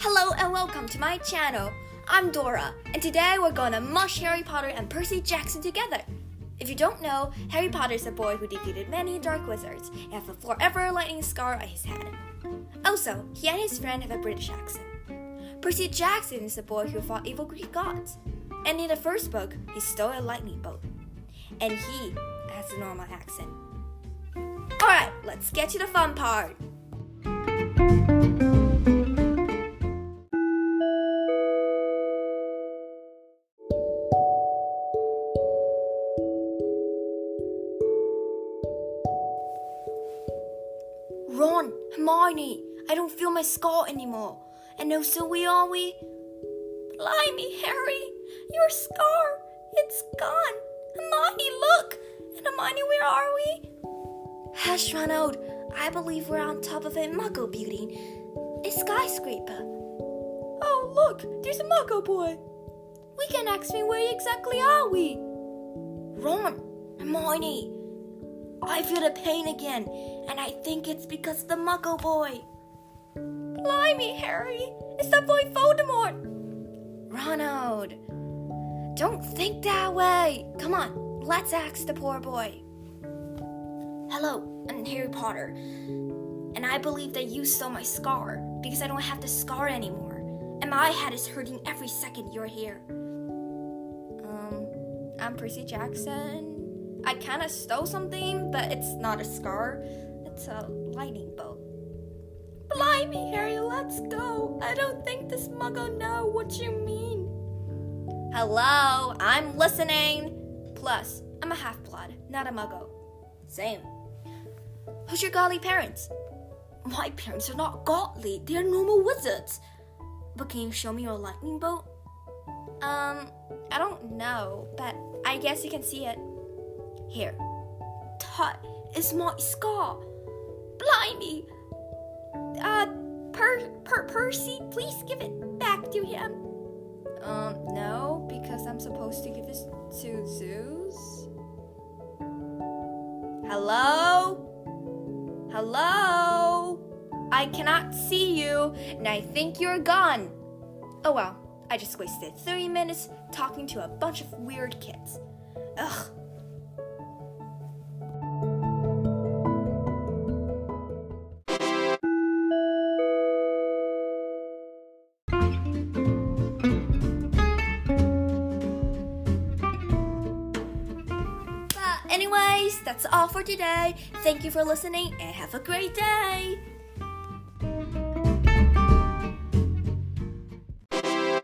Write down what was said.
and welcome to my channel. I'm Dora, and today we're gonna mush Harry Potter and Percy Jackson together. If you don't know, Harry Potter is a boy who defeated many dark wizards and has a forever lightning scar on his head. Also, he and his friend have a British accent. Percy Jackson is a boy who fought evil Greek gods, and in the first book, he stole a lightning bolt. And he has a normal accent. Alright, let's get to the fun part. Ron, Hermione, I don't feel my skull anymore. And no, so we are we. Blimey, Harry, your scar, it's gone. Hermione, look! And Hermione, where are we? Hush, Ronald. I believe we're on top of a Muggle building. A skyscraper. Oh, look, there's a Muggle boy. We can ask me where exactly are we? Ron, Hermione, I feel the pain again, and I think it's because of the Muggle boy. Blimey, Harry, it's that boy Voldemort. Ronald, don't think that way. Come on, let's ask the poor boy. Hello, I'm Harry Potter, and I believe that you stole my scar because I don't have the scar anymore, and my head is hurting every second you're here. Um, I'm Percy Jackson. I kind of stole something, but it's not a scar. It's a lightning bolt. Blimey, Harry, let's go. I don't think this muggle know what you mean. Hello, I'm listening. Plus, I'm a half-blood, not a muggle. Same. Who's your godly parents? My parents are not godly. They are normal wizards. But can you show me your lightning bolt? Um, I don't know, but I guess you can see it. Here. That is my scar. Blimey. Uh, per, per, Percy, please give it back to him. Um, no, because I'm supposed to give this to Zeus. Hello? Hello? I cannot see you, and I think you're gone. Oh well, I just wasted 30 minutes talking to a bunch of weird kids. Ugh. Anyways, that's all for today. Thank you for listening and have a great day.